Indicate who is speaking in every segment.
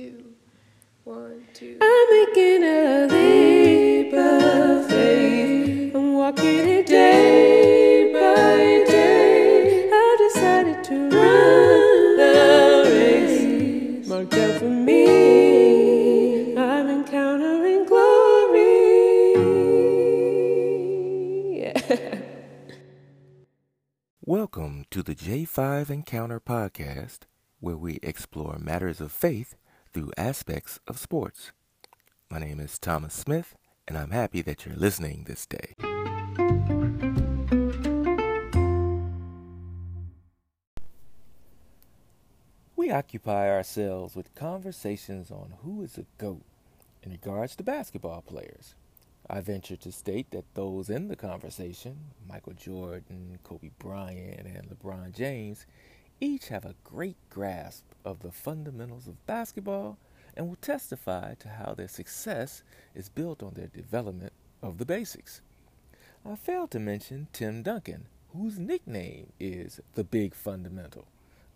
Speaker 1: two, one, two.
Speaker 2: I'm making a leap of faith. I'm walking it day by day. I've decided to run the race marked out for me. I'm encountering glory. Yeah.
Speaker 3: Welcome to the J5 Encounter podcast, where we explore matters of faith through aspects of sports. My name is Thomas Smith, and I'm happy that you're listening this day. We occupy ourselves with conversations on who is a GOAT in regards to basketball players. I venture to state that those in the conversation, Michael Jordan, Kobe Bryant, and LeBron James, each have a great grasp of the fundamentals of basketball and will testify to how their success is built on their development of the basics. I failed to mention Tim Duncan, whose nickname is the Big Fundamental,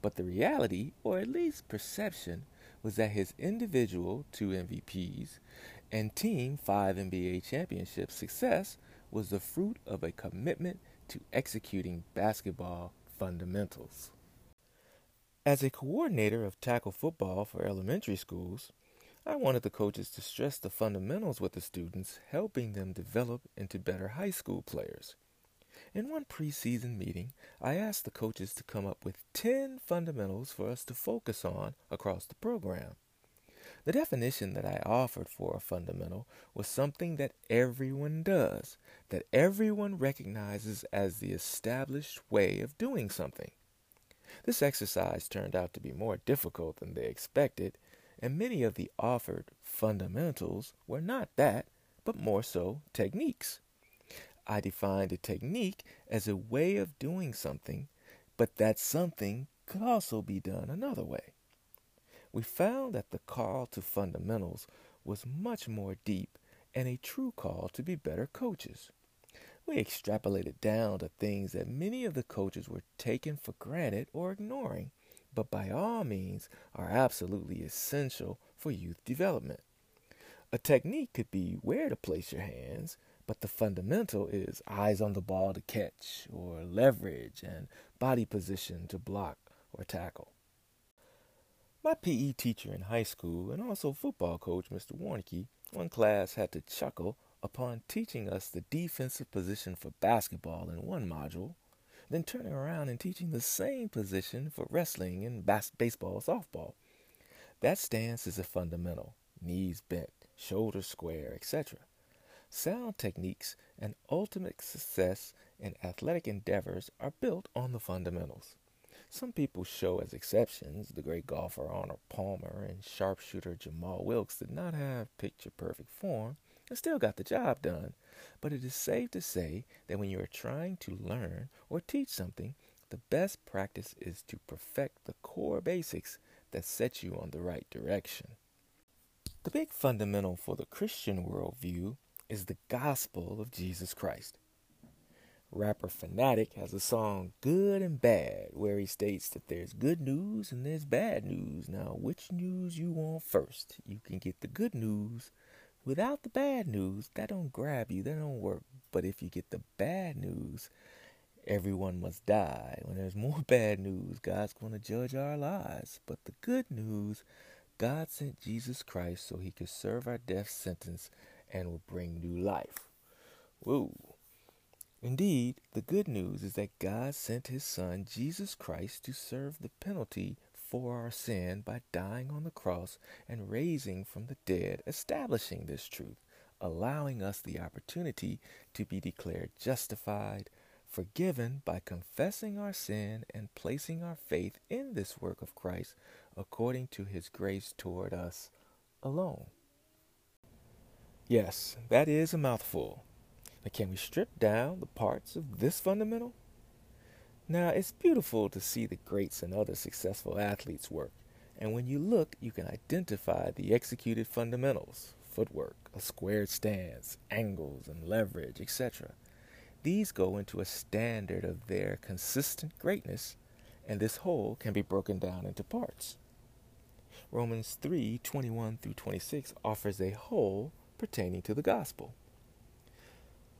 Speaker 3: but the reality, or at least perception, was that his individual two MVPs and team five NBA championship success was the fruit of a commitment to executing basketball fundamentals. As a coordinator of tackle football for elementary schools, I wanted the coaches to stress the fundamentals with the students, helping them develop into better high school players. In one preseason meeting, I asked the coaches to come up with 10 fundamentals for us to focus on across the program. The definition that I offered for a fundamental was something that everyone does, that everyone recognizes as the established way of doing something. This exercise turned out to be more difficult than they expected, and many of the offered fundamentals were not that, but more so techniques. I defined a technique as a way of doing something, but that something could also be done another way we found that the call to fundamentals was much more deep and a true call to be better coaches. We extrapolated down to things that many of the coaches were taking for granted or ignoring, but by all means are absolutely essential for youth development. A technique could be where to place your hands, but the fundamental is eyes on the ball to catch, or leverage and body position to block or tackle. My PE teacher in high school and also football coach, Mr. Warnke, one class had to chuckle upon teaching us the defensive position for basketball in one module, then turning around and teaching the same position for wrestling and bas- baseball, softball. That stance is a fundamental knees bent, shoulders square, etc. Sound techniques and ultimate success in athletic endeavors are built on the fundamentals. Some people show as exceptions. The great golfer Arnold Palmer and sharpshooter Jamaal Wilkes did not have picture perfect form and still got the job done. But it is safe to say that when you are trying to learn or teach something, the best practice is to perfect the core basics that set you on the right direction. The big fundamental for the Christian worldview is the gospel of Jesus Christ. Rapper Fanatic has a song Good and Bad where he states that there's good news and there's bad news. Now, which news you want first? You can get the good news without the bad news. That don't grab you, that don't work. But if you get the bad news, everyone must die. When there's more bad news, God's going to judge our lives. But the good news, God sent Jesus Christ so he could serve our death sentence and will bring new life. Whoa. Indeed, the good news is that God sent his Son, Jesus Christ, to serve the penalty for our sin by dying on the cross and raising from the dead, establishing this truth, allowing us the opportunity to be declared justified, forgiven by confessing our sin and placing our faith in this work of Christ according to his grace toward us alone. Yes, that is a mouthful. But can we strip down the parts of this fundamental? Now, it's beautiful to see the greats and other successful athletes work, and when you look, you can identify the executed fundamentals footwork, a squared stance, angles, and leverage, etc. These go into a standard of their consistent greatness, and this whole can be broken down into parts. Romans 3 21 through 26 offers a whole pertaining to the gospel.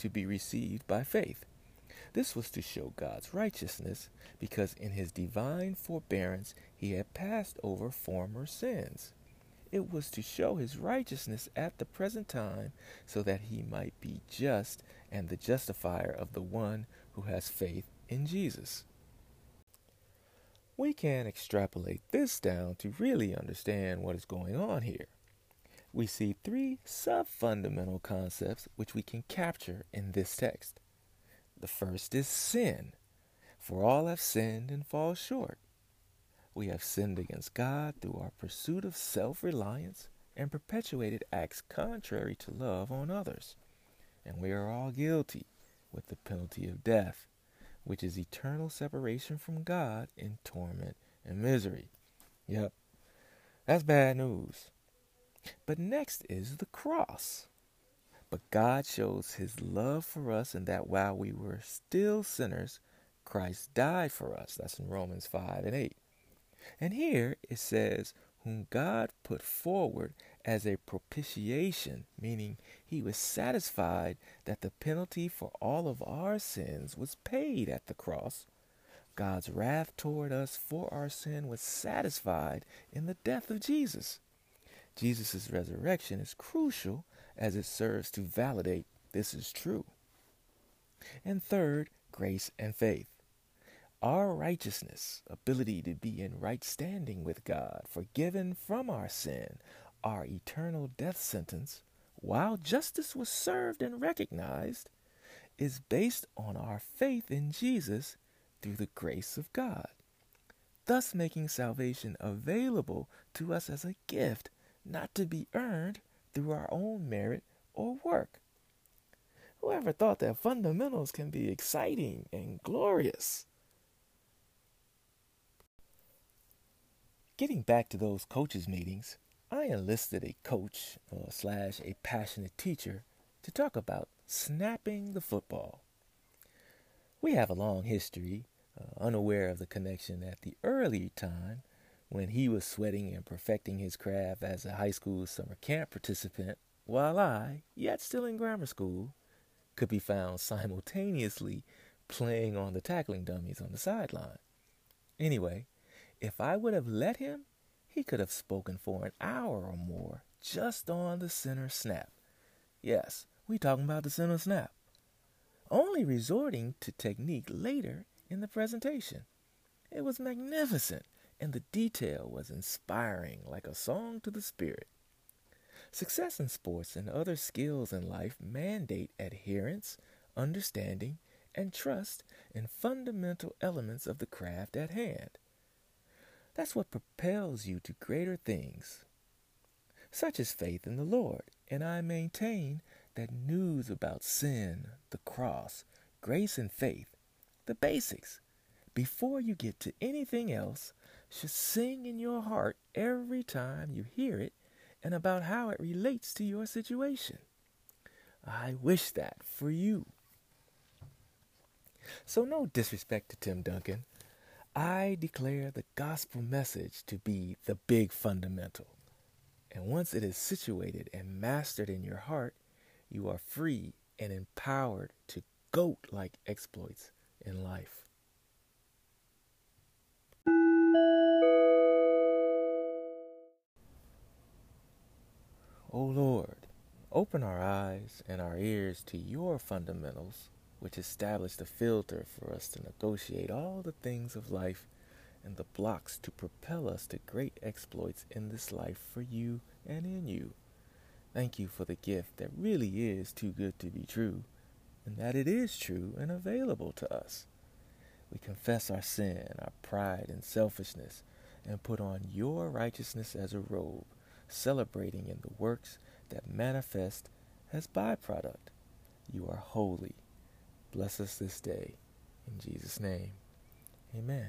Speaker 3: to be received by faith. This was to show God's righteousness, because in his divine forbearance he had passed over former sins. It was to show his righteousness at the present time, so that he might be just and the justifier of the one who has faith in Jesus. We can extrapolate this down to really understand what is going on here. We see three sub fundamental concepts which we can capture in this text. The first is sin, for all have sinned and fall short. We have sinned against God through our pursuit of self reliance and perpetuated acts contrary to love on others. And we are all guilty with the penalty of death, which is eternal separation from God in torment and misery. Yep, that's bad news. But next is the cross. But God shows his love for us in that while we were still sinners, Christ died for us. That's in Romans 5 and 8. And here it says, whom God put forward as a propitiation, meaning he was satisfied that the penalty for all of our sins was paid at the cross. God's wrath toward us for our sin was satisfied in the death of Jesus. Jesus' resurrection is crucial as it serves to validate this is true. And third, grace and faith. Our righteousness, ability to be in right standing with God, forgiven from our sin, our eternal death sentence, while justice was served and recognized, is based on our faith in Jesus through the grace of God, thus making salvation available to us as a gift, not to be earned through our own merit or work. Whoever thought that fundamentals can be exciting and glorious? Getting back to those coaches' meetings, I enlisted a coach uh, slash a passionate teacher to talk about snapping the football. We have a long history, uh, unaware of the connection at the early time when he was sweating and perfecting his craft as a high school summer camp participant, while I, yet still in grammar school, could be found simultaneously playing on the tackling dummies on the sideline. Anyway, if I would have let him, he could have spoken for an hour or more just on the center snap. Yes, we talking about the center snap. Only resorting to technique later in the presentation. It was magnificent, and the detail was inspiring like a song to the spirit. Success in sports and other skills in life mandate adherence, understanding, and trust in fundamental elements of the craft at hand. That's what propels you to greater things, such as faith in the Lord. And I maintain that news about sin, the cross, grace, and faith, the basics, before you get to anything else, should sing in your heart every time you hear it and about how it relates to your situation. I wish that for you. So, no disrespect to Tim Duncan. I declare the gospel message to be the big fundamental. And once it is situated and mastered in your heart, you are free and empowered to goat like exploits in life. And our ears to your fundamentals which established a filter for us to negotiate all the things of life and the blocks to propel us to great exploits in this life for you and in you. Thank you for the gift that really is too good to be true, and that it is true and available to us. We confess our sin, our pride and selfishness, and put on your righteousness as a robe, celebrating in the works that manifest as byproduct. You are holy. Bless us this day. In Jesus' name, amen.